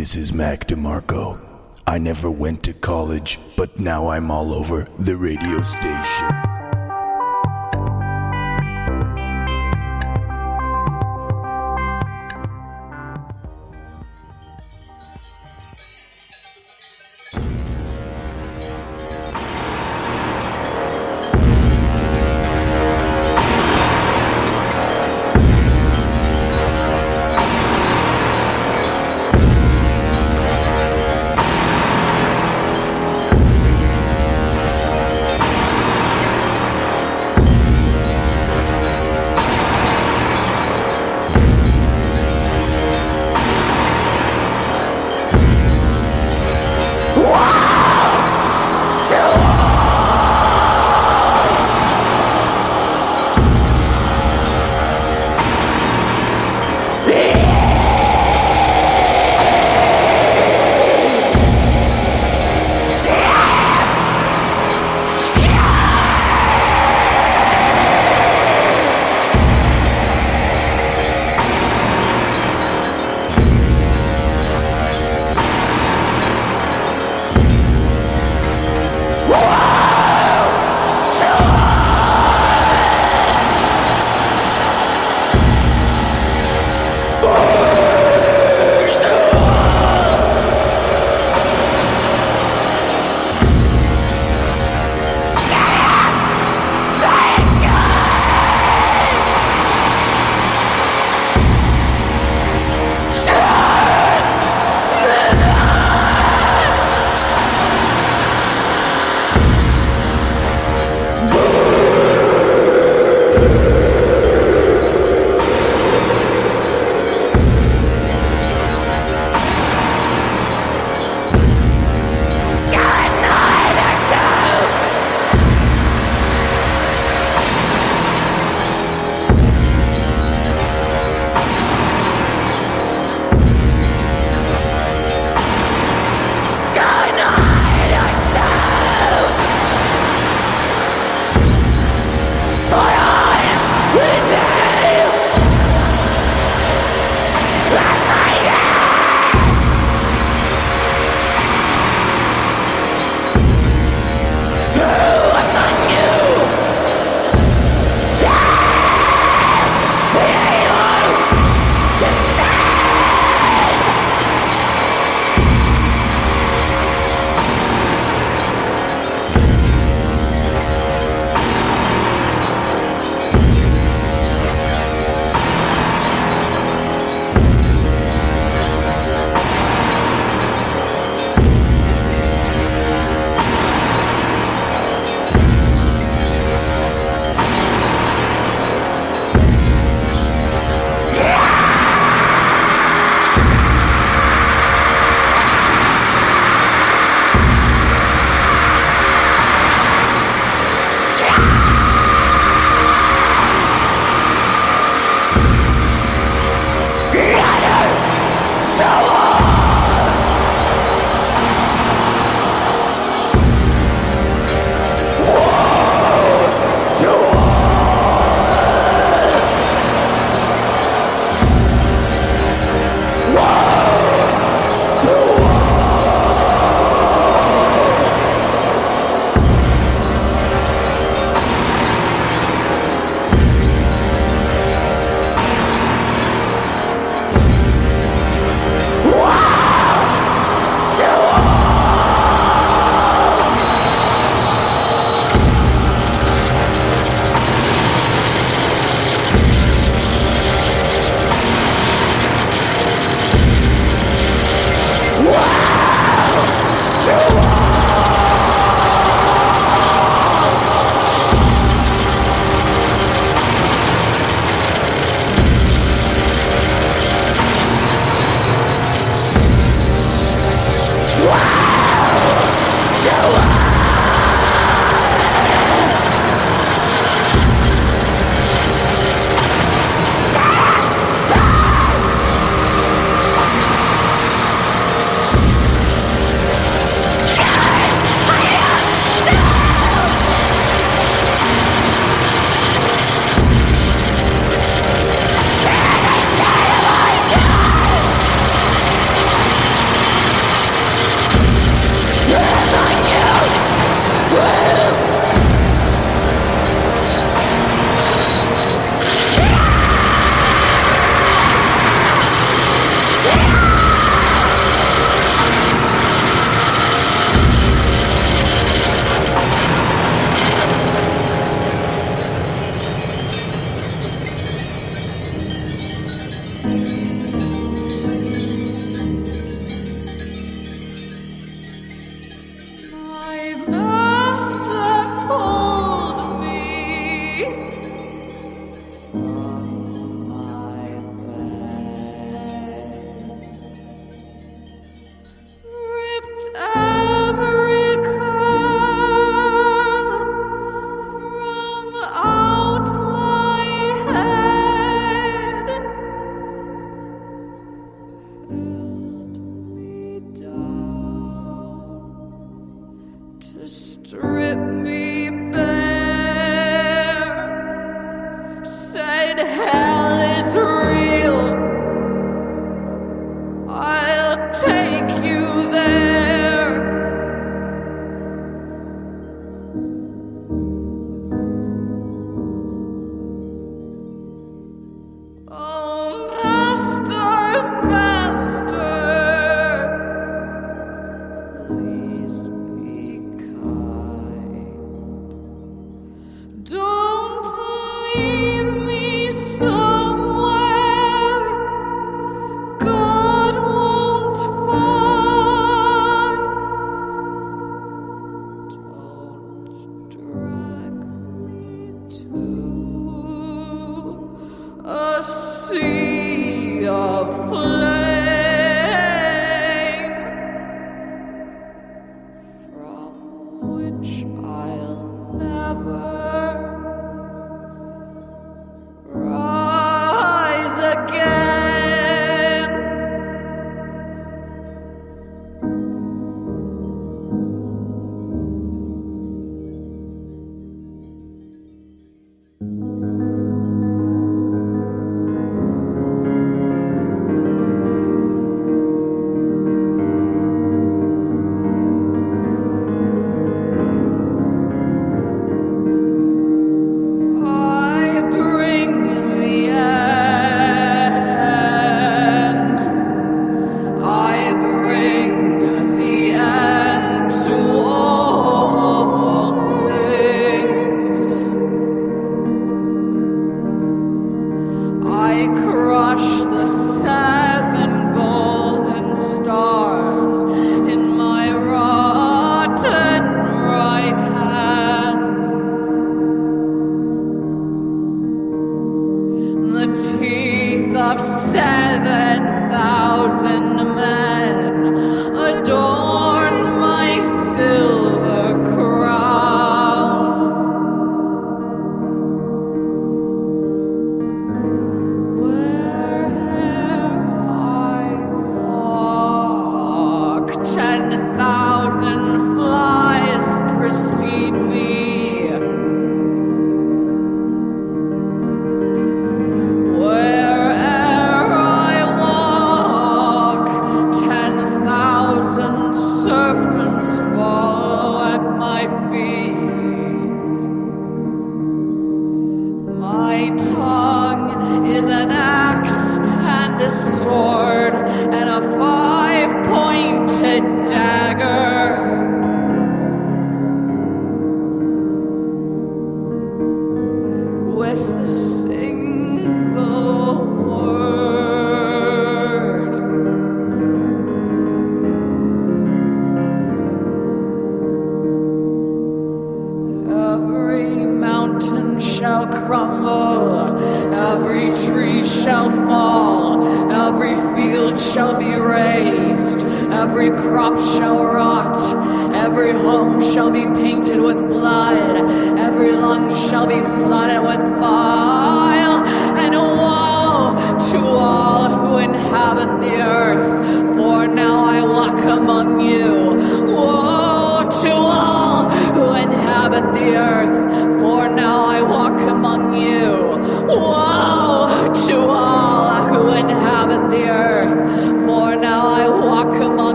This is Mac DeMarco. I never went to college, but now I'm all over the radio station.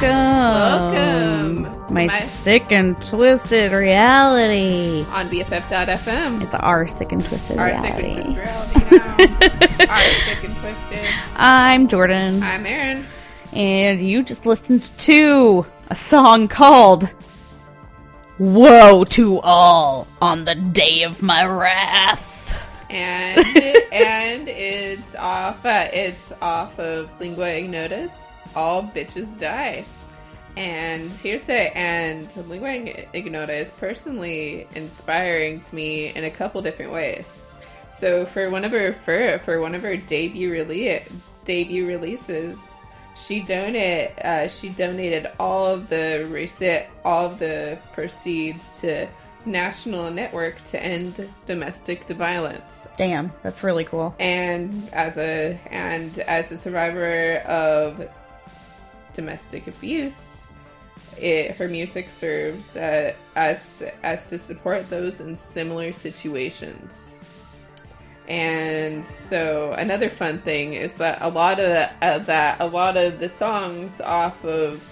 Welcome. Welcome. My, My- sick and twisted reality. on BFF.fm. It's our sick and twisted Our sick reality. and twisted reality now. Our sick and twisted. I'm Jordan, I'm Aaron. and you just listened to a song called "Woe to All on the Day of My Wrath." And and it's off uh, it's off of Lingua Ignota's All Bitches Die. And here's it and Lingua Ignota is personally inspiring to me in a couple different ways. So for one of her for, for one of her debut release debut releases, she donated uh, she donated all of the receipt all of the proceeds to National Network to End Domestic Violence Damn, that's really cool. and as a and as a survivor of domestic abuse it her music serves uh, as as to support those in similar situations. And so another fun thing is that a lot of uh, that a lot of the songs off of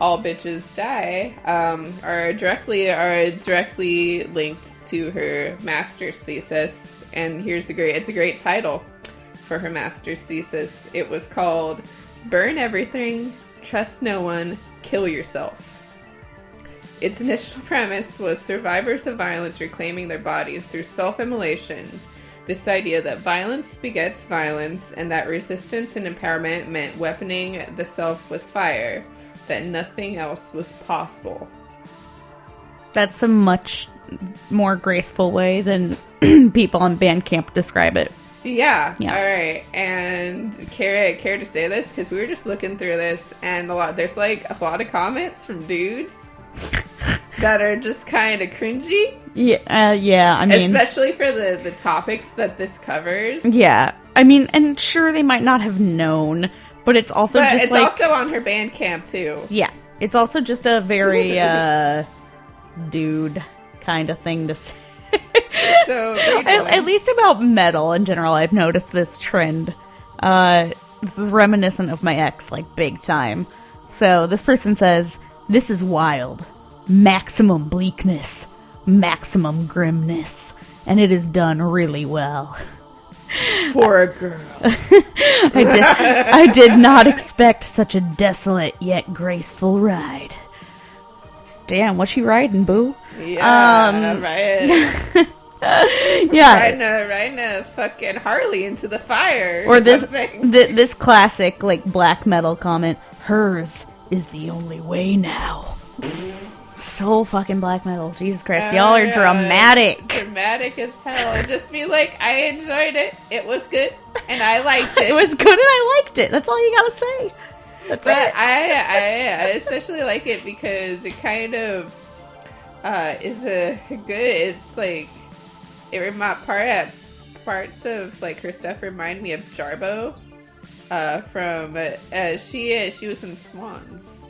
all bitches die um, are directly are directly linked to her master's thesis. And here's a great it's a great title for her master's thesis. It was called burn everything trust no one kill yourself its initial premise was survivors of violence reclaiming their bodies through self immolation. This idea that violence begets violence and that resistance and empowerment meant weaponing the self with fire, that nothing else was possible. That's a much more graceful way than people on Bandcamp describe it. Yeah. Yeah. All right. And care care to say this because we were just looking through this, and a lot there's like a lot of comments from dudes that are just kind of cringy, Yeah, uh, yeah. I mean, especially for the the topics that this covers. Yeah. I mean, and sure, they might not have known, but it's also But just it's like. also on her Bandcamp too. yeah. It's also just a very, uh, dude kind of thing to say. So there you go. at, at least about metal in general, I've noticed this trend. Uh, this is reminiscent of my ex, like big time. So this person says, This is wild. Maximum bleakness, maximum grimness, and it is done really well. for a girl. I did, I did not expect such a desolate yet graceful ride. Damn, what's she riding, boo? Yeah, Um, right. Yeah. Riding a riding a fucking Harley into the fire, Or this th- this classic like black metal comment, hers is the only way now. so fucking black metal. Jesus Christ. Y'all are Yeah, dramatic. dramatic as hell. Just be like, I enjoyed it. It was good, and I liked it. It was good and I liked it. That's all you gotta say. That's but it. I, I I especially like it because it kind of uh, is a good. It's like it remind part parts of like her stuff remind me of Jarboe uh, from uh, she she was in Swans.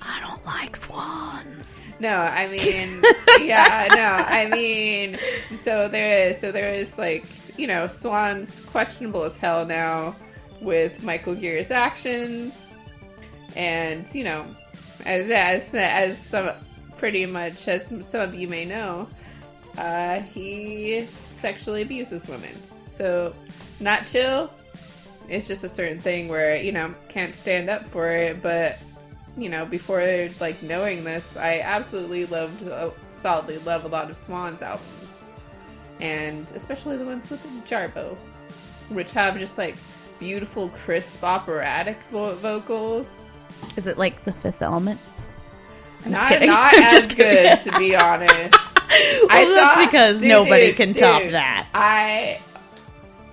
I don't like swans. No, I mean, yeah, no, I mean, so there is, so there is like, you know, Swan's questionable as hell now with Michael Gira's actions, and you know, as as as some pretty much as some of you may know, uh, he sexually abuses women. So, not chill. It's just a certain thing where you know can't stand up for it, but you know, before like knowing this, I absolutely loved, uh, solidly love a lot of Swans albums, and especially the ones with Jarboe, which have just like beautiful, crisp, operatic vo- vocals. Is it like the fifth element? I'm just not kidding. not I'm as just good, to be honest. Well, that's because nobody can top that. I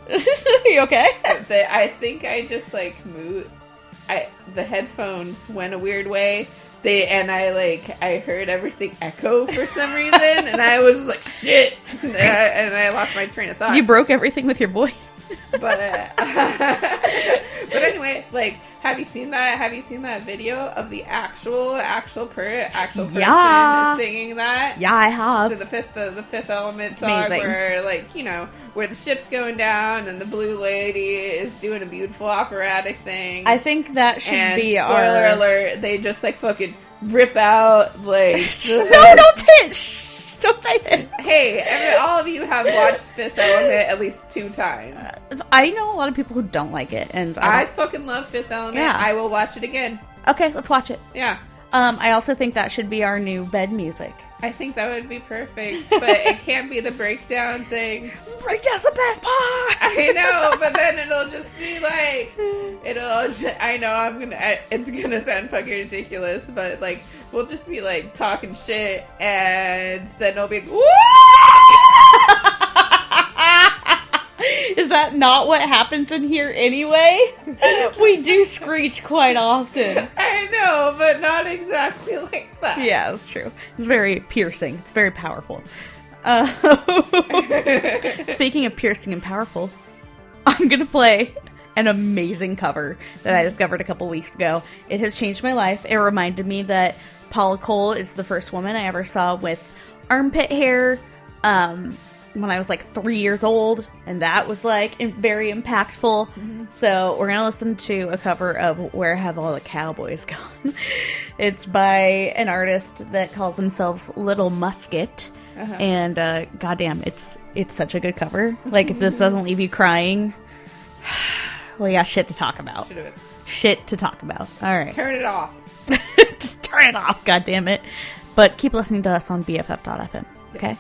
you okay? the, I think I just like moved. I the headphones went a weird way. They and I like I heard everything echo for some reason, and I was just like shit, and I, and I lost my train of thought. You broke everything with your voice. But uh, but anyway, like, have you seen that? Have you seen that video of the actual actual per actual person Yeah. singing that? Yeah, I have. So the fifth the, the fifth element song amazing. where like you know where the ship's going down and the blue lady is doing a beautiful operatic thing. I think that should and be spoiler our. alert, they just like fucking rip out like no, don't don't. Hey, every, all of you have watched Fifth Element at least two times. I know a lot of people who don't like it, and I, I don't- fucking love Fifth Element. Yeah. I will watch it again. okay, let's watch it. Yeah. Um, I also think that should be our new bed music. I think that would be perfect, but it can't be the breakdown thing. Breakdown's the best part. I know, but then it'll just be like, it'll. ju- I know I'm gonna. It's gonna sound fucking ridiculous, but like, we'll just be like talking shit, and then it'll be. Woo! Is that not what happens in here anyway? we do screech quite often. I know, but not exactly like that. Yeah, that's true. It's very piercing. It's very powerful. Uh, speaking of piercing and powerful, I'm gonna play an amazing cover that I discovered a couple weeks ago. It has changed my life. It reminded me that Paula Cole is the first woman I ever saw with armpit hair. Um, when I was like three years old, and that was like very impactful. So we're gonna listen to a cover of "Where Have All the Cowboys Gone." it's by an artist that calls themselves Little Musket, and uh, goddamn, it's it's such a good cover. Like if this doesn't leave you crying, well, yeah, shit to talk about. Should've- Shit to talk about. All right, Turn it off. just turn it off. God damn it! But keep listening to us on BFF.fm. Yes. Okay.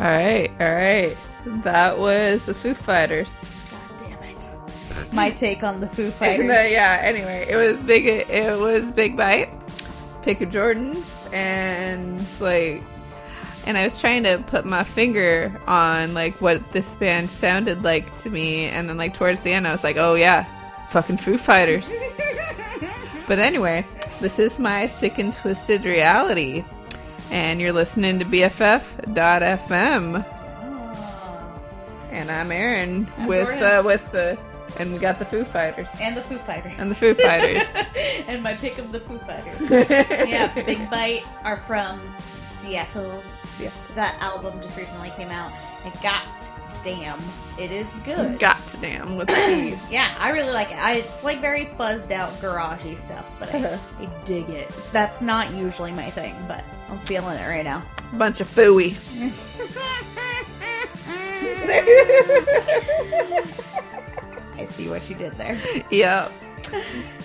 All right, all right. That was the Foo Fighters. God damn it. My take on the Foo Fighters. Uh, yeah. Anyway, it was big. It was Big Bite, Pick of Jordans, and like, and I was trying to put my finger on like what this band sounded like to me, and then like towards the end, I was like, oh yeah, fucking Foo Fighters. but anyway, this is my sick and twisted reality, and you're listening to BFF.FM. And I'm Aaron I'm with uh, with the, and we got the Foo Fighters. And the Foo Fighters. And the Foo Fighters. and my pick of the Foo Fighters. yeah, Big Bite are from Seattle. Seattle. That album just recently came out. It god damn, it is good. Got to damn with the T. Yeah, I really like it. I, it's like very fuzzed out, garagey stuff, but I, I dig it. That's not usually my thing, but I'm feeling it right now. Bunch of fooey. I see what you did there. Yep.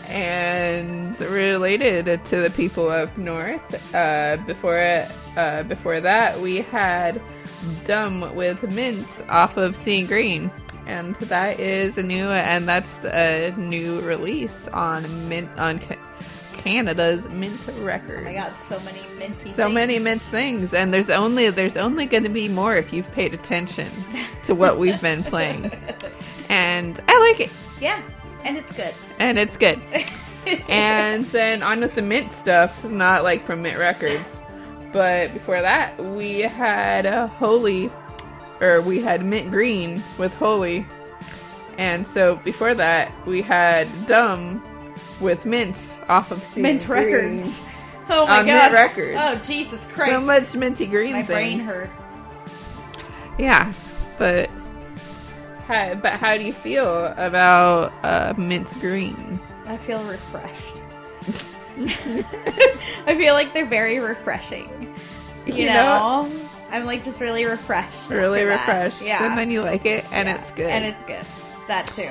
And related to the people up north, uh, before uh, before that, we had "Dumb" with Mint off of Seeing Green, and that is a new and that's a new release on Mint on Ca- Canada's Mint Records. Oh my god, so many minty so many mint things and there's only there's only going to be more if you've paid attention to what we've been playing. And i like it. Yeah, and it's good. and it's good. And then on with the mint stuff not like from mint records but before that we had uh, holy or we had mint green with holy and so before that we had dumb with mint off of Mint Green. Records. Oh my On god. Mint Records. Oh Jesus Christ. so much minty green My brain hurts. Yeah, but how, but how do you feel about uh, mint green? I feel refreshed. I feel like they're very refreshing. You, You know? I'm like just really refreshed. Really after that. refreshed, Yeah. and then you like it, and Yeah. it's good. And it's good. That too.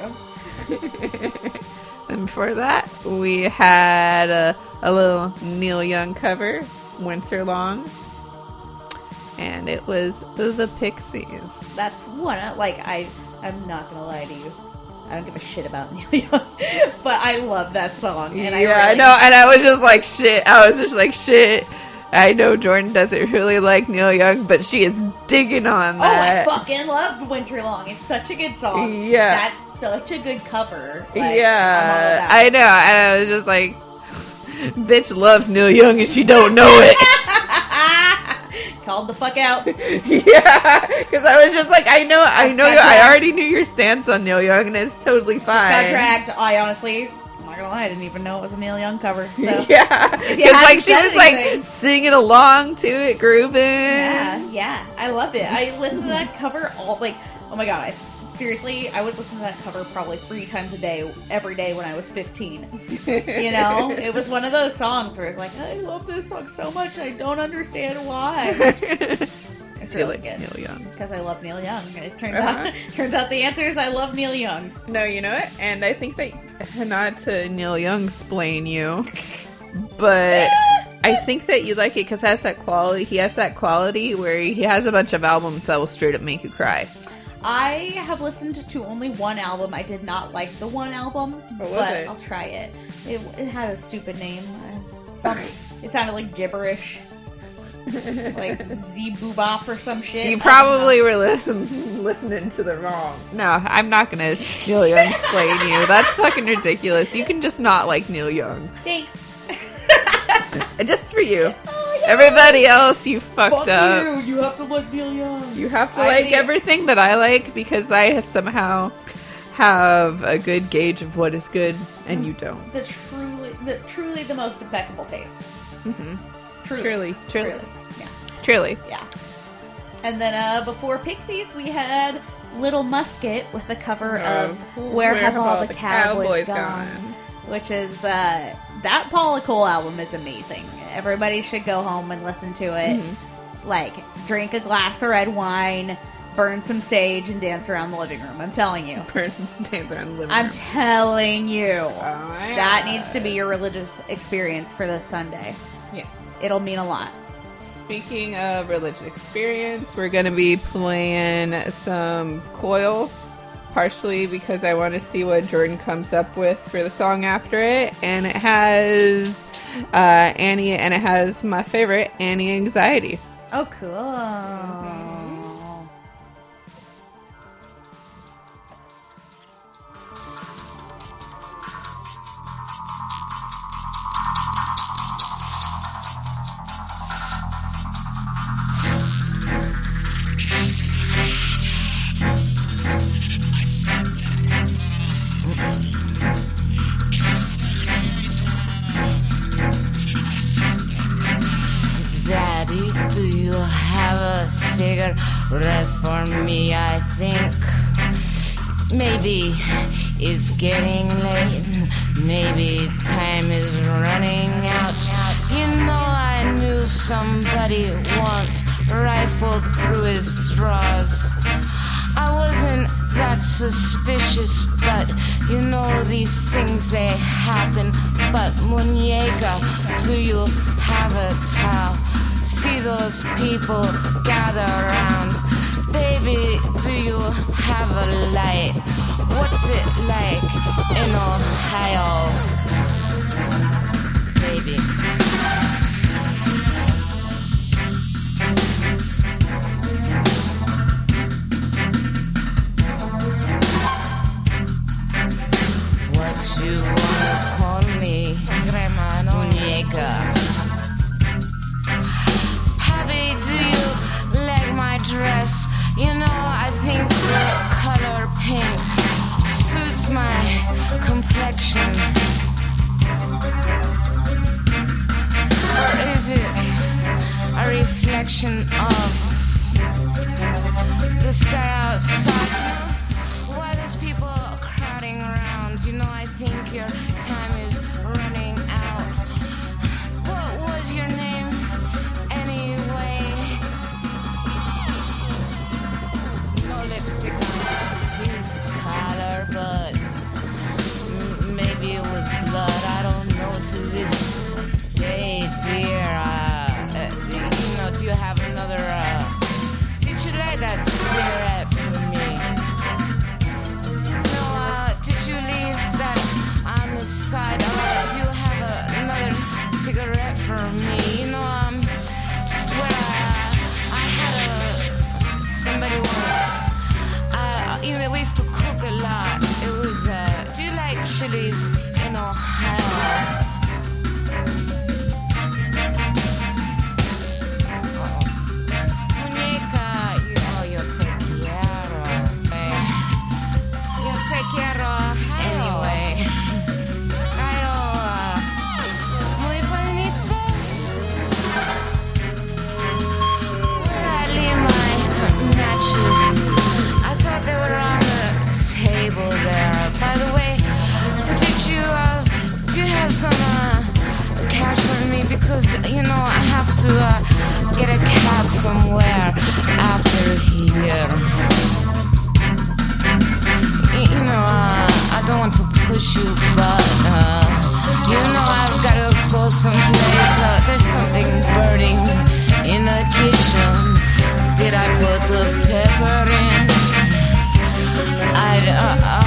and before that, we had a, a little Neil Young cover, "Winterlong," and it was the Pixies. That's one of- like I I'm not gonna lie to you. I don't give a shit about Neil Young. but I love that song. And I yeah, I really- know, and I was just like, shit. I was just like, shit. I know Jordan doesn't really like Neil Young, but she is digging on Oh, I that. fucking loved Winterlong. It's such a good song. Yeah. That's such a good cover. Like, yeah, I know, and I was just like, bitch loves Neil Young and she don't know it. Called the fuck out. yeah, because I was just like, I know, I Just know, got I already knew your stance on Neil Young, and it's totally fine. got dragged. I honestly, I'm not gonna lie, I didn't even know it was a Neil Young cover. So yeah, you because like she was like singing along to it, grooving. yeah, yeah, I loved it. I listened to that cover all like, oh my god, I seriously, I would listen to that cover probably three times a day, every day when I was 15. You know, it was one of those songs where it's like, I love this song so much, I don't understand why. It's really like good Neil Young. because I love Neil Young. It turns Uh-huh. out, turns out the answer is I love Neil Young. No, you know it, And I think that not to Neil Young explain you, but I think that you like it because has that quality. He has that quality where he has a bunch of albums that will straight up make you cry. I have listened to only one album. I did not like the one album, but it? I'll try it. It, it had a stupid name. Uh, it sounded like gibberish, like Z Boobop or some shit. You probably were listen, listening to the wrong. No, I'm not gonna Neil Young explain you. That's fucking ridiculous. You can just not like Neil Young. thanks. Just for you. Everybody else, you fucked Fuck up. you! You have to like Neil Young. You have to I like think- everything that I like because I somehow have a good gauge of what is good and you don't. the truly, the truly the most impeccable taste. Mm-hmm. Truly, Truly, truly, truly, yeah. truly. Yeah. And then uh, before Pixies, we had Little Musket with a cover of Where, Have All, the, Cowboys, gone? Which is, uh, that Paula Cole album is amazing. Everybody should go home and listen to it. Mm-hmm. Like, drink a glass of red wine, burn some sage, and dance around the living room. I'm telling you. Person dance around the living room. I'm telling you. Oh, That needs to be your religious experience for this Sunday. Yes. It'll mean a lot. speaking of religious experience, we're going to be playing some Coil, partially because I want to see what Jordan comes up with for the song after it. And it has uh, Annie, and it has my favorite, Annie Anxiety. Oh, cool. Daddy, a cigarette for me? I think maybe it's getting late. Maybe time is running out. You know, I knew somebody once rifled through his drawers. I wasn't that suspicious, but you know these things they happen. But Muñeca, do you have a towel? See those people gather around. Baby, do you have a light? What's it like in Ohio? Baby. What you wanna call me? Muñeca. Dress? You know, I think the color pink suits my complexion. Or is it a reflection of the sky outside? Why there's people crowding around? You know, I think your time is running out. What was your like to, uh, get a cab somewhere after here. You know, uh, I don't want to push you, but, uh, you know, I've gotta go someplace. Uh, there's something burning in the kitchen. Did I put the pepper in? I, uh,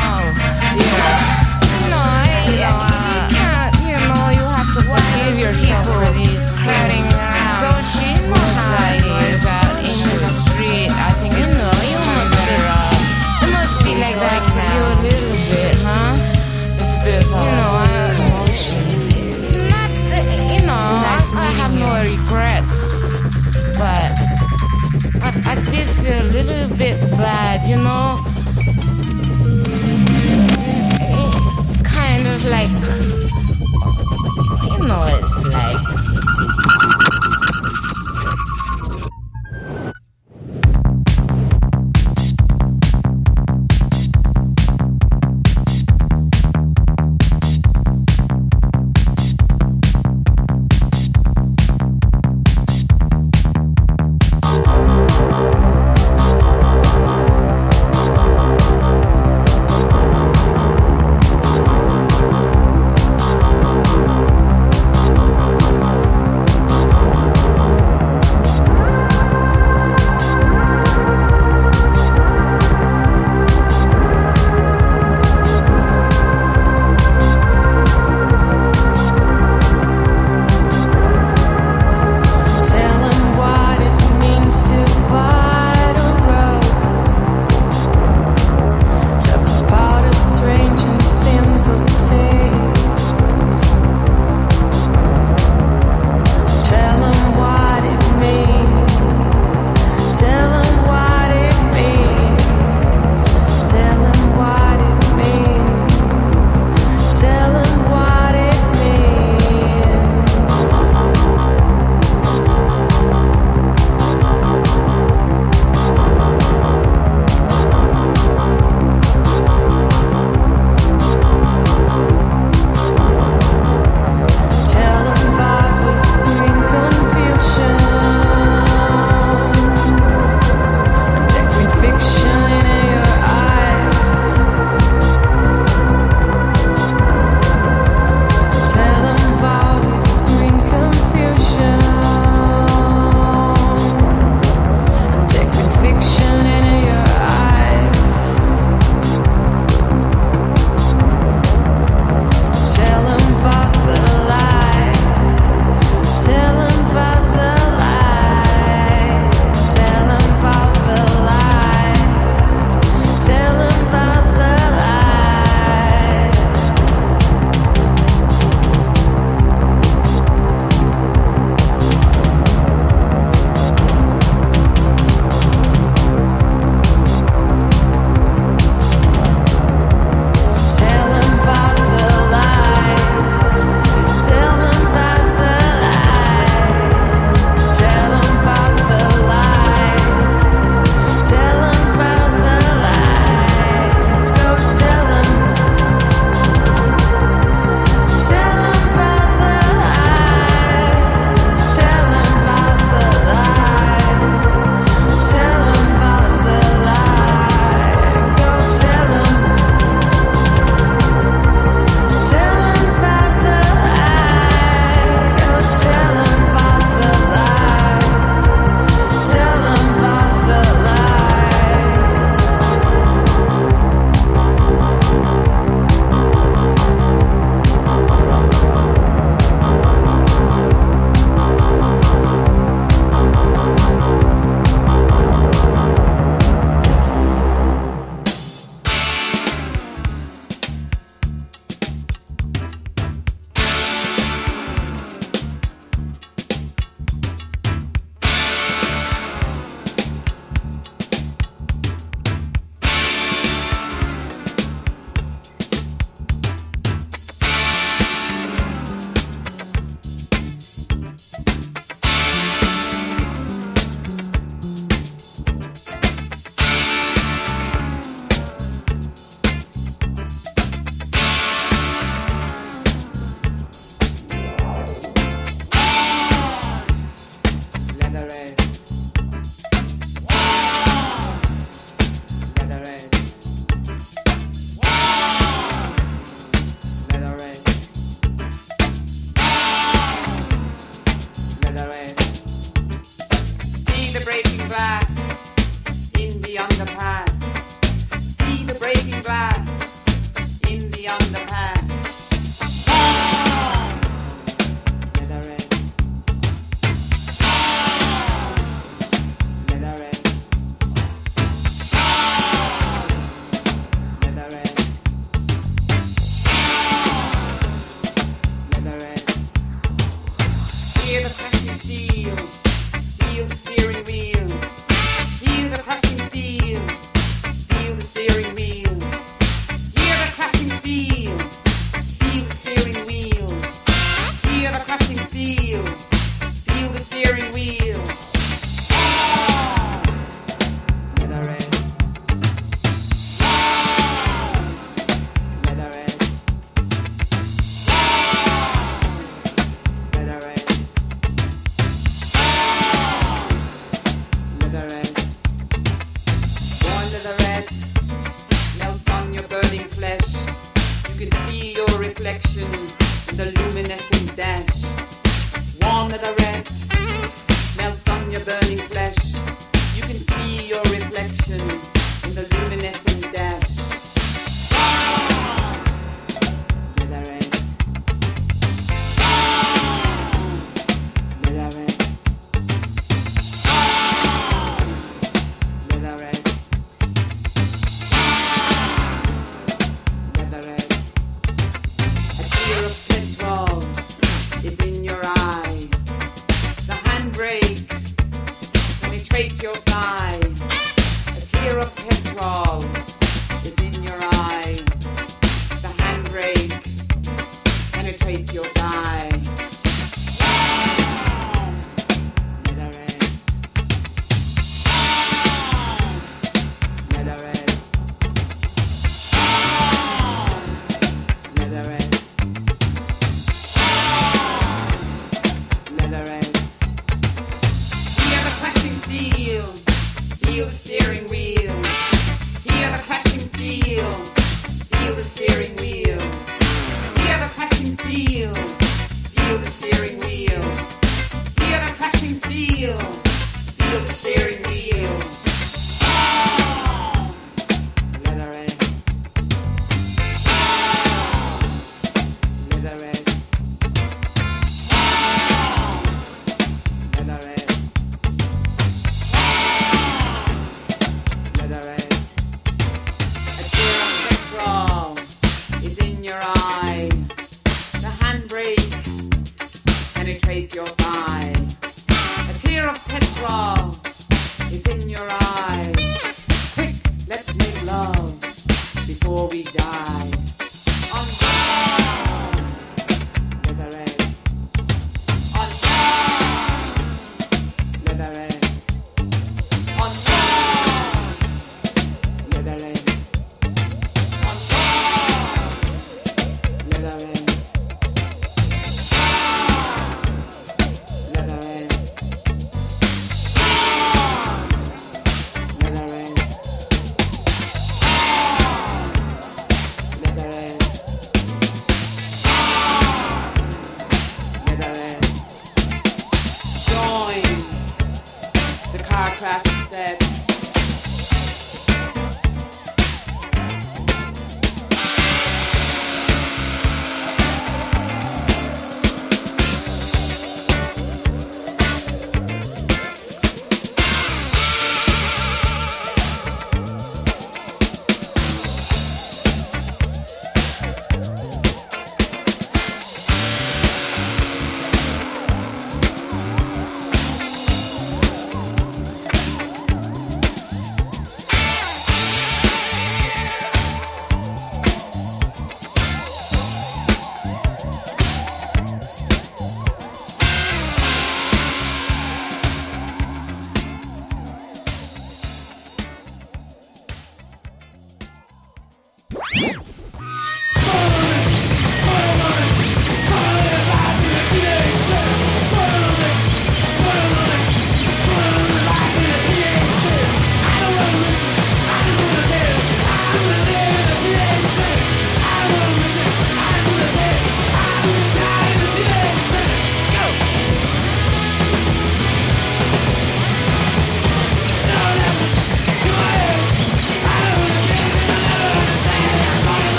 Feel a little bit bad, you know. It's kind of like, you know, it's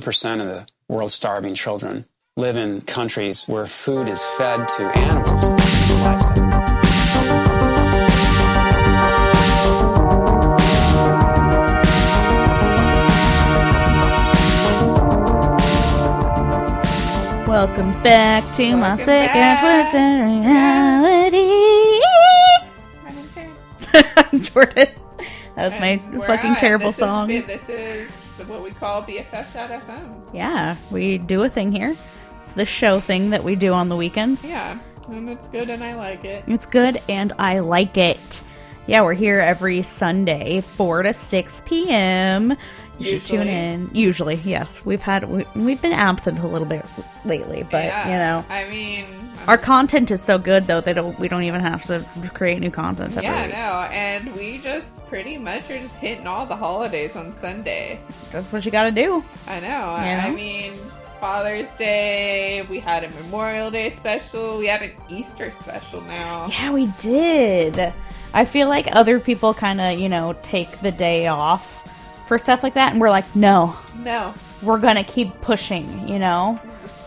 82% of the world's starving children live in countries where food is fed to animals. Livestock. Welcome back to my Welcome second back. twisted reality. My name's Aaron. Jordan. That was my And we're fucking terrible This is song. bi- this is the, what we call BFF.FM. Yeah, we do a thing here. It's the show thing that we do on the weekends. Yeah, and it's good and I like it. It's good and I like it. Yeah, we're here every Sunday, 4 to 6 p.m. You should tune in. Usually, yes. We've had we, we've been absent a little bit lately, but yeah, you know, I mean, our content is so good though that we don't even have to create new content every Yeah, week. no, and we just pretty much are just hitting all the holidays on Sunday. That's what you got to do. I know. Yeah. I mean, Father's Day. We had a Memorial Day special. We had an Easter special now. Yeah, we did. I feel like other people kind of, you know, take the day off for stuff like that, and we're like, no, No, we're gonna keep pushing. You know?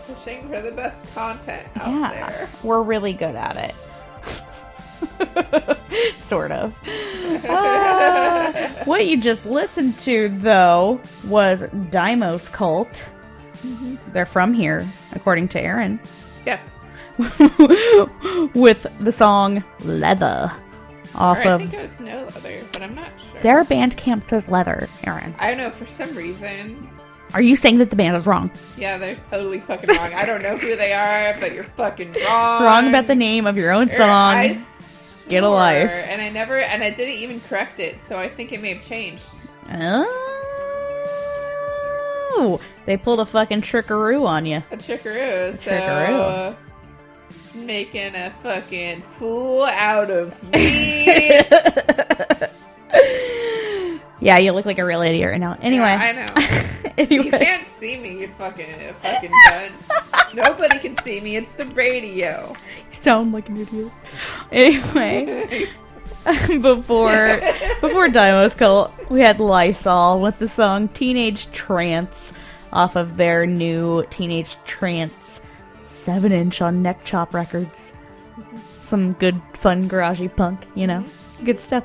Pushing for the best content out yeah, there. we're really good at it. sort of. Ah, what you just listened to, though, was Deimos Cult. They're from here, according to Aaron, Yes. with the song Leather off Or I of. think it was No Leather, but I'm not sure. Their band camp says leather, Aaron. I don't know. For some reason, Are you saying that the band is wrong? yeah, they're totally fucking wrong. I don't know who they are, but you're fucking wrong. Wrong about the name of your own song. I Get a life. And I never, and I didn't even correct it, so I think it may have changed. Oh, they pulled a fucking trickaroo on you. A trickaroo. So trickaroo. making a fucking fool out of me. Yeah, you look like a real idiot right now. Anyway, Yeah, I know. anyway, You can't see me, you fucking fucking dunce. Nobody can see me. It's the radio. you sound like an idiot. Anyway, before before Deimos Cult, we had Lysol with the song "Teenage Trance" off of their new Teenage Trance seven inch on Neck Chop Records. Mm-hmm. Some good, fun, garagey punk, you know, mm-hmm. good stuff.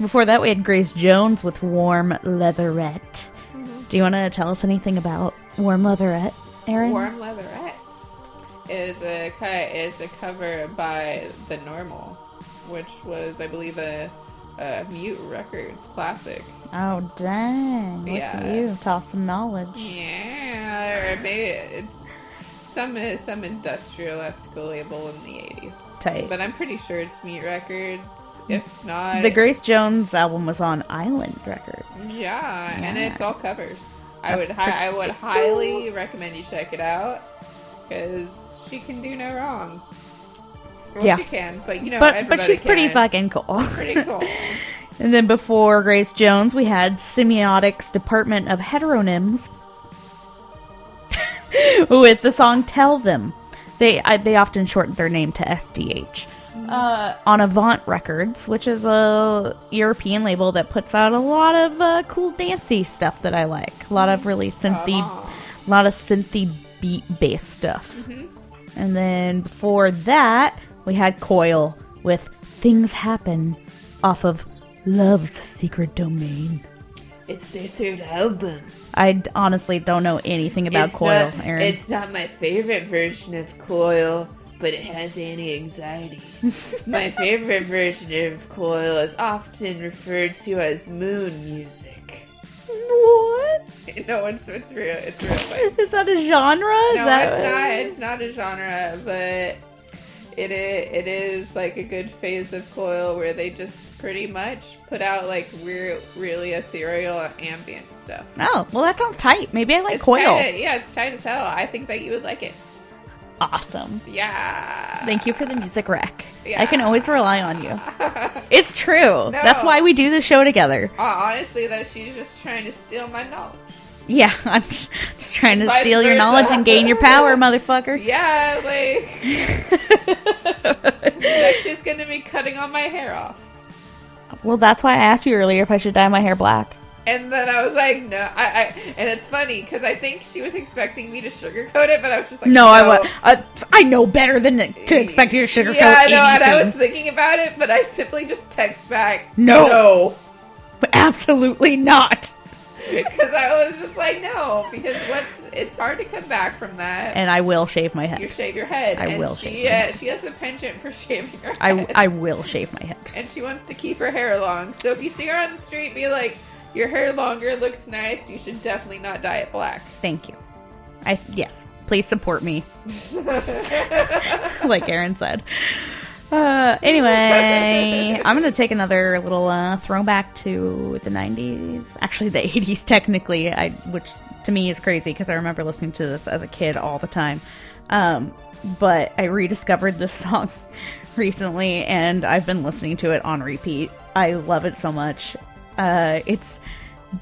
Before that, we had Grace Jones with "Warm Leatherette." Mm-hmm. Do you want to tell us anything about "Warm Leatherette," Erin? Warm Leatherette is a co- is a cover by The Normal, which was, I believe, a, a Mute Records classic. Oh dang! Look Yeah. at you, tossing knowledge. Yeah, or maybe it's some uh, some industrial label in the eighties. Tight. But I'm pretty sure it's Mute Records. If not, The Grace Jones album was on Island Records. Yeah, and it's all covers. I would hi- I would highly recommend you check it out because she can do no wrong. Well, Yeah. she can, but you know, But but she's pretty fucking cool. pretty cool. and then before Grace Jones, we had Semiotics Department of Heteronyms with the song "Tell Them." They I, they often shorten their name to SDH. Uh, on Avant Records, which is a European label that puts out a lot of uh, cool dancey stuff that I like. A lot of really synthy, a lot of synthy beat based stuff. And then before that, we had Coil with Things Happen off of Love's Secret Domain. It's their third album. I honestly don't know anything about it's Coil, not, Aaron. It's not my favorite version of Coil, but it has anti-anxiety. my favorite version of Coil is often referred to as moon music. what? No, it's it's real. It's real. Is that a genre? Is no, that it's not. It's not a genre, but it is, it is like a good phase of Coil where they just pretty much put out like weird, really ethereal ambient stuff. Oh, well, that sounds tight. Maybe I like it's Coil. Tight, yeah, it's tight as hell. I think that you would like it. Awesome. Yeah. Thank you for the music rec. Yeah. I can always rely on you. It's true. That's why we do the show together. Uh, honestly, that she's just trying to steal my knowledge. Yeah, I'm just, just trying to Vice steal your versa. knowledge and gain your power, motherfucker. Yeah, like next she's gonna be cutting all my hair off. Well, that's why I asked you earlier if I should dye my hair black. And then I was like, no, I, I and it's funny because I think she was expecting me to sugarcoat it, but I was just like, No, I was. Uh, I know better than to expect you to sugarcoat Yeah, I know, and I was thinking about it, but I simply just text back, No. no, Absolutely not. Because I was just like, no, because what's it's hard to come back from that. And I will shave my head. you shave your head. I and will she, shave my uh. She has a penchant for shaving her head. I, I will shave my head. and she wants to keep her hair long. So if you see her on the street, be like, your hair longer looks nice. You should definitely not dye it black. Thank you. I yes, please support me. like Aaron said. Uh, anyway, I'm gonna take another little uh, throwback to the '90s. Actually, the '80s, technically, I which to me is crazy because I remember listening to this as a kid all the time. Um, but I rediscovered this song recently, and I've been listening to it on repeat. I love it so much. Uh, it's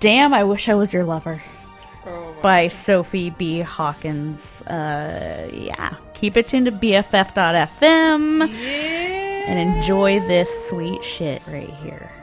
"Damn, I Wish I Was Your Lover." Oh by Sophie B. Hawkins. Uh, yeah. Keep it tuned to BFF.fm and enjoy this sweet shit right here.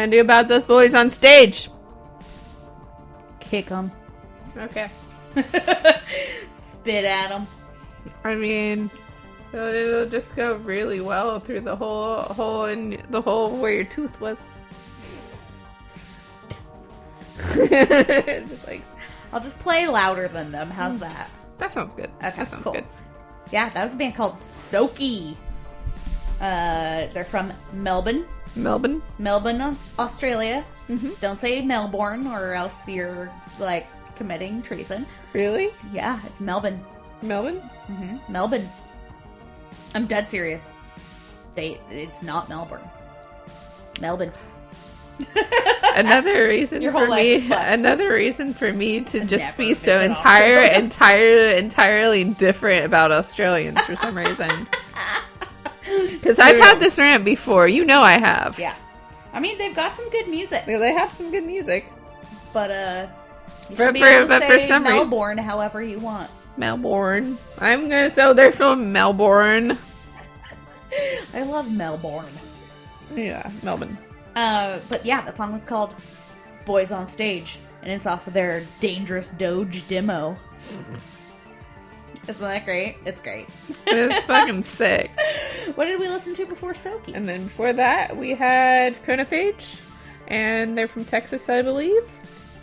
Gonna do about those boys on stage? Kick them. Okay. Spit at them. I mean, it'll, it'll just go really well through the whole hole in the hole where your tooth was. just like I'll just play louder than them. How's that? that sounds good. Okay, that sounds cool. good. Yeah, that was a band called Soki. Uh, they're from Melbourne, Melbourne. Melbourne, Australia. Mm-hmm. Don't say Melbourne, or else you're like committing treason. Really? Yeah, it's Melbourne, Melbourne? Mm-hmm. Melbourne. I'm dead serious. They, it's not Melbourne. Melbourne. Another reason Your for me, another reason for me to just be so entire, entire, entirely different about Australians for some reason. Because I've had this rant before. You know I have. Yeah. I mean, they've got some good music, They- They have some good music. but uh, you For- should be for- able to but for say some reason- Melbourne however you want. Melbourne. I'm gonna so they're from Melbourne. I love Melbourne. Yeah, Melbourne. Uh, but yeah, that song was called "Boys on Stage," and it's off of their "Dangerous Doge" demo. Isn't that great? It's great. It's fucking sick. What did we listen to before Soki? And then before that, we had Chronophage, and they're from Texas, I believe.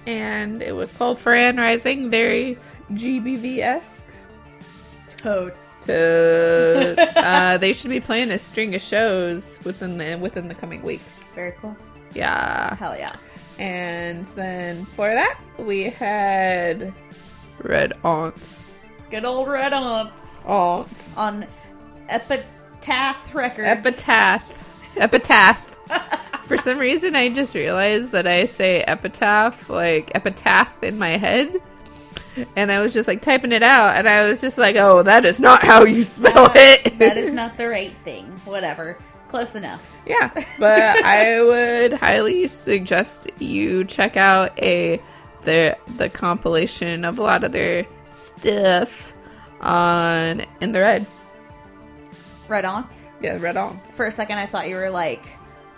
And it was called Fire Rising, very GBV esque. Totes. Totes. uh, they should be playing a string of shows within the within the coming weeks. Very cool. Yeah. Hell yeah. And then for that, we had Red Aunts. Good old Red Aunts Aunts. on Epitaph Records. Epitaph. Epitaph. For some reason, I just realized that I say epitaph, like epitaph, in my head. And I was just like typing it out, and I was just like, oh, that is not how you spell it. that is not the right thing. Whatever. Close enough. yeah, but I would highly suggest you check out a the the compilation of a lot of their stuff on in the red. Red Aunts. Yeah, red aunts. For a second, I thought you were like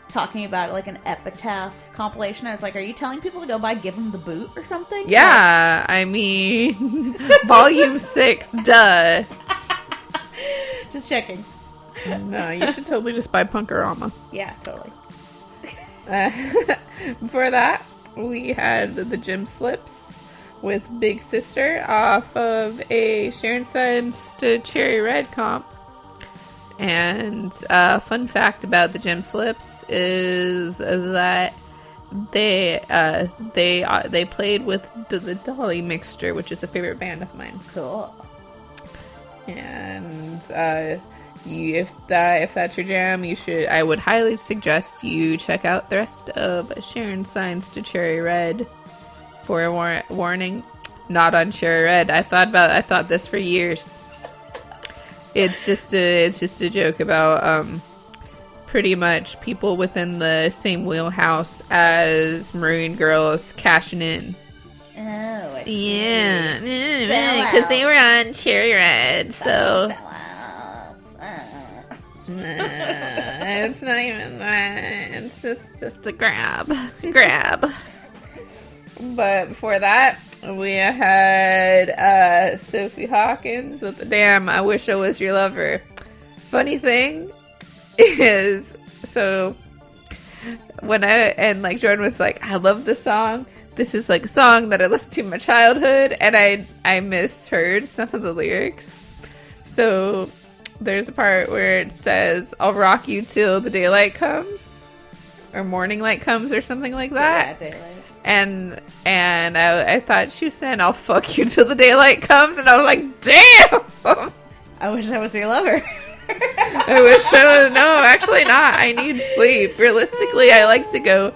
talking about like an epitaph compilation. I was like, are you telling people to go buy them the Boot or something? Yeah, I mean, volume six, duh. Just checking. No, you should totally just buy Punkorama. Yeah, totally. Uh, before that, we had the Gymslips with Big Sister off of a Sharon Signs to Cherry Red comp. And uh, fun fact about the Gymslips is that they uh, they uh, they played with D- the Dolly Mixture, which is a favorite band of mine. Cool. and uh, you, if that if that's your jam, you should. I would highly suggest you check out the rest of Sharon Signs to Cherry Red. For a war- warning, not on Cherry Red. I thought about I thought this for years. It's just a it's just a joke about um pretty much people within the same wheelhouse as Marine Girls cashing in. Oh, I see. Yeah, Sell because they were on Cherry Red, so. Uh, it's not even that. It's just just a grab, grab. But before that, we had uh, Sophie Hawkins with the "Damn, I Wish I Was Your Lover." Funny thing is, so when I and like Jordan was like, "I love the song." This is like a song that I listened to in my childhood, and I I misheard some of the lyrics. So there's a part where it says, "I'll rock you till the daylight comes," or "morning light comes," or something like that. Yeah. And and I, I thought she was saying, "I'll fuck you till the daylight comes," and I was like, "Damn!" I wish I was your lover. I wish I was. No, actually not. I need sleep. Realistically, I like to go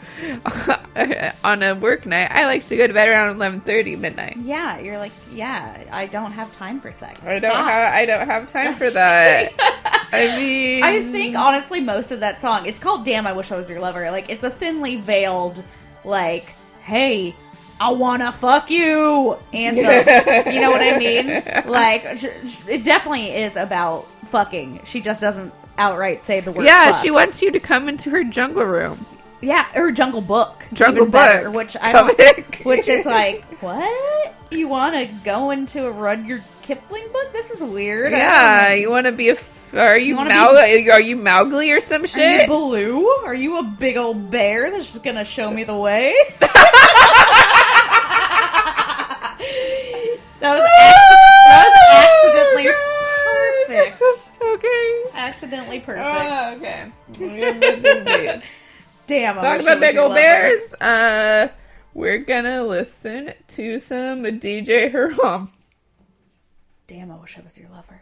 on a work night. I like to go to bed around eleven thirty midnight. yeah, you're like, yeah, I don't have time for sex. I don't Stop. have. I don't have time for that. I mean, I think honestly, most of that song, it's called "Damn, I Wish I Was Your Lover." Like, it's a thinly veiled, like, "Hey, I wanna fuck you," anthem. you know what I mean? Like, sh- sh- it definitely is about fucking. She just doesn't outright say the word. Yeah, fuck. she wants you to come into her jungle room. Yeah, or Jungle Book. Jungle even better, Book which I don't, comic. which is like, what? You want to go into a Rudyard Kipling book? This is weird. Yeah, you want to be a. Are you, wanna Mau- Are you Mowgli or some know. Are shit? you Baloo? Are you a big old bear that's just gonna show me the way? that was ac- that was accidentally perfect. okay. Accidentally perfect. Oh, okay. Damn. I Talking about big old bears. Uh, we're gonna listen to some DJ Haram. Damn, I wish I was your lover.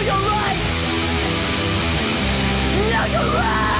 Know your rights. Know your rights.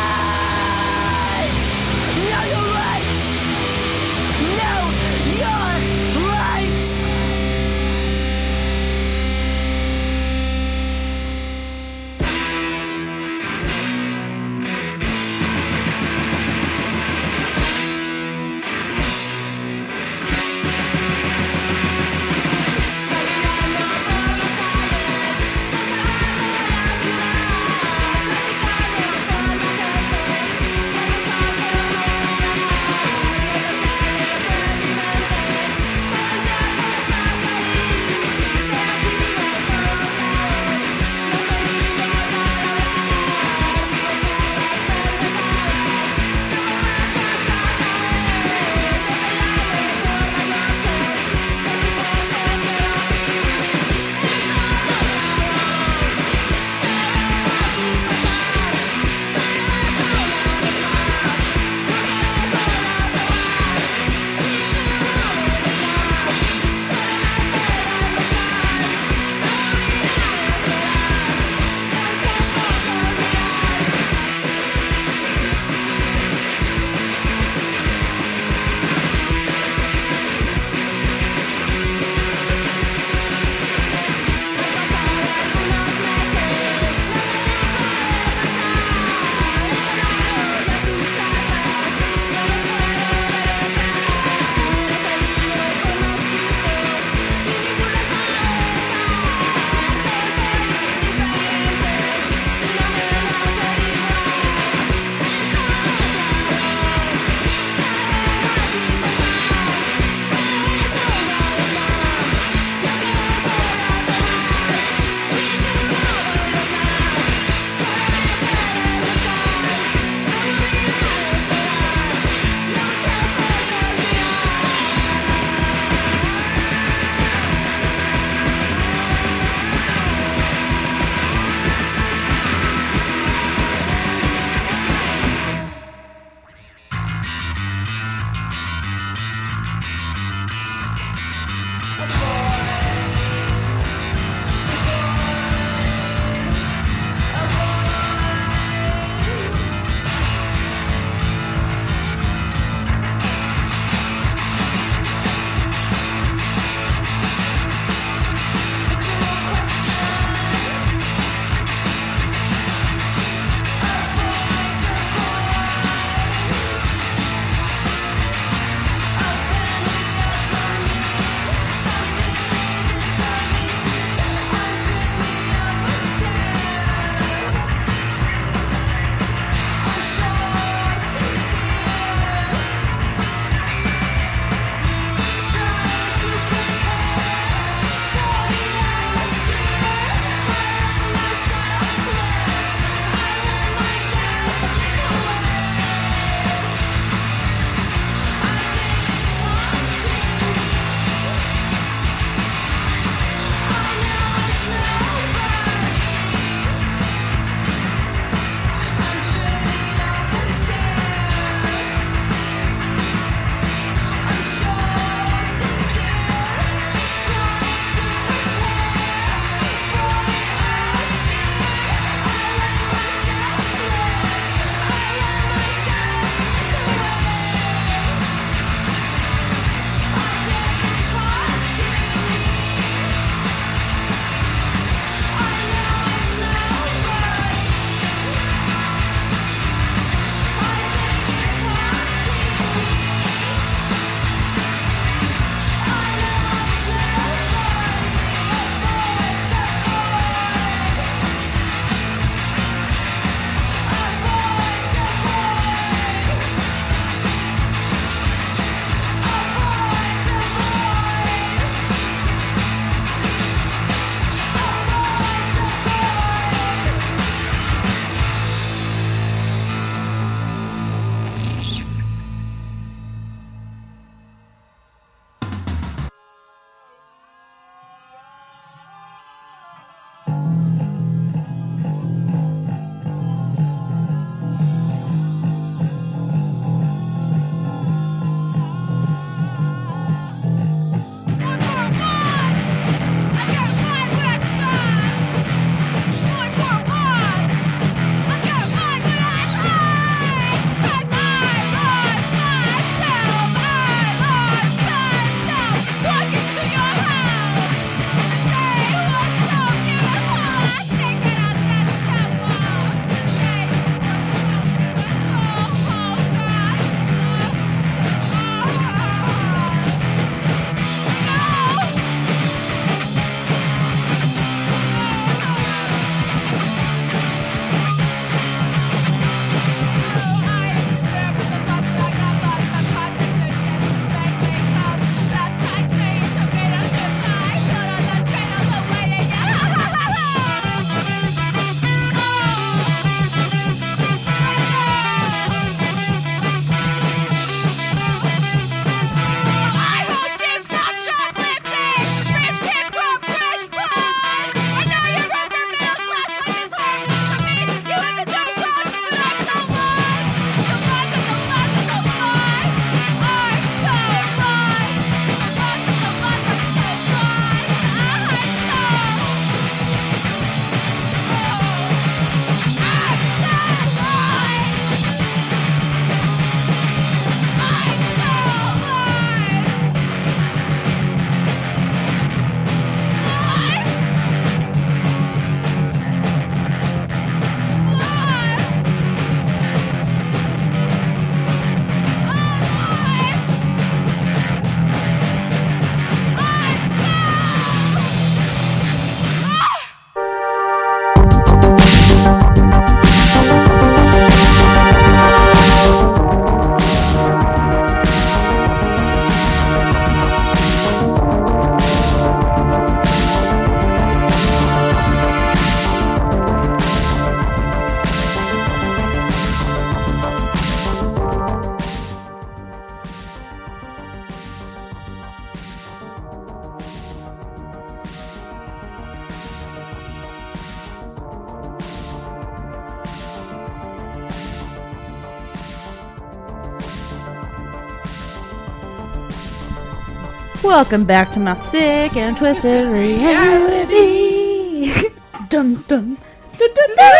Welcome back to my sick and twisted reality. dun dun. dun, dun, dun.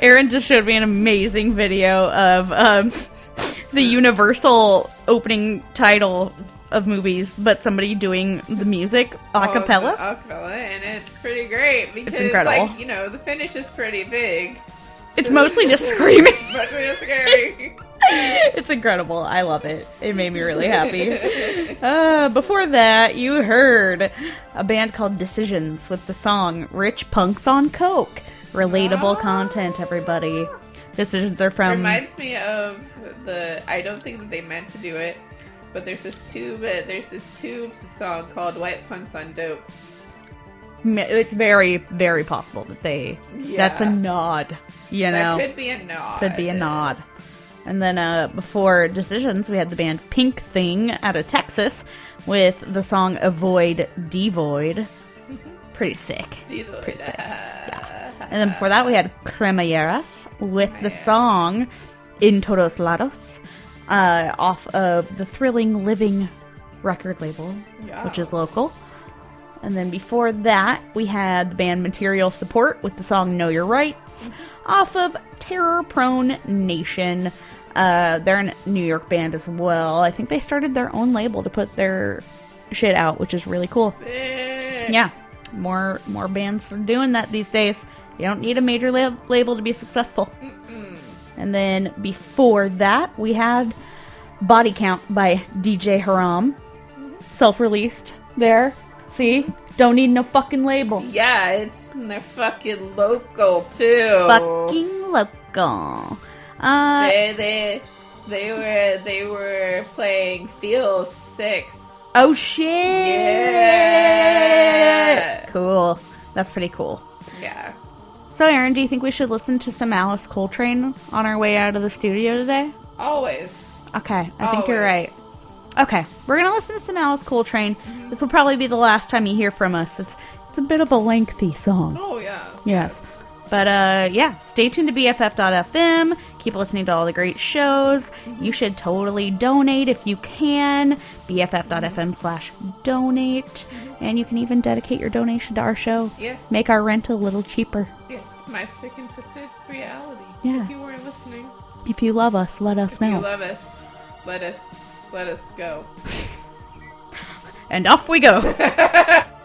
Aaron just showed me an amazing video of um, the Universal opening title of movies, but somebody doing the music a cappella. Oh, the acapella, and it's pretty great because, incredible. like, you know, the finish is pretty big. It's mostly just screaming. mostly just screaming. it's incredible. I love it. It made me really happy. Uh, before that, you heard a band called Decisions with the song Rich Punks on Coke. Relatable content, everybody. Decisions are from. Reminds me of the. I don't think that they meant to do it, but there's this tube. There's this tubes song called "White Punks on Dope." It's very, very possible that they. That's a nod. You know? could be a nod. Could be a nod. And then uh, before Decisions, we had the band Pink Thing out of Texas with the song Avoid Devoid. Pretty sick. Devoid. Pretty sick. Yeah. And then before that, we had Cremalleras with the song In Todos Lados uh, off of the Thrilling Living record label, which is local. And then before that, we had the band Material Support with the song Know Your Rights off of Terror Prone Nation. Uh, they're a New York band as well. I think they started their own label to put their shit out, which is really cool. Yeah, more more bands are doing that these days. You don't need a major lab- label to be successful. And then before that, we had Body Count by DJ Haram, self-released. There, see, don't need no fucking label. Yeah, it's they're fucking local too. Fucking local. Uh, they they they were they were playing Feel Six. oh shit! Yeah. Cool. That's pretty cool. Yeah. So, Aaron, do you think we should listen to some Alice Coltrane on our way out of the studio today? Always. Okay, I think you're right. Okay, we're gonna listen to some Alice Coltrane. This will probably be the last time you hear from us. It's it's a bit of a lengthy song. Oh yes. Yes. But uh yeah, stay tuned to BFF.fm. Keep listening to all the great shows. You should totally donate if you can. BFF.fm slash donate. And you can even dedicate your donation to our show. Yes. Make our rent a little cheaper. Yes, my sick and twisted reality. Yeah. If you weren't listening, If you love us, let us if know. you love us, let us let us go. and off we go.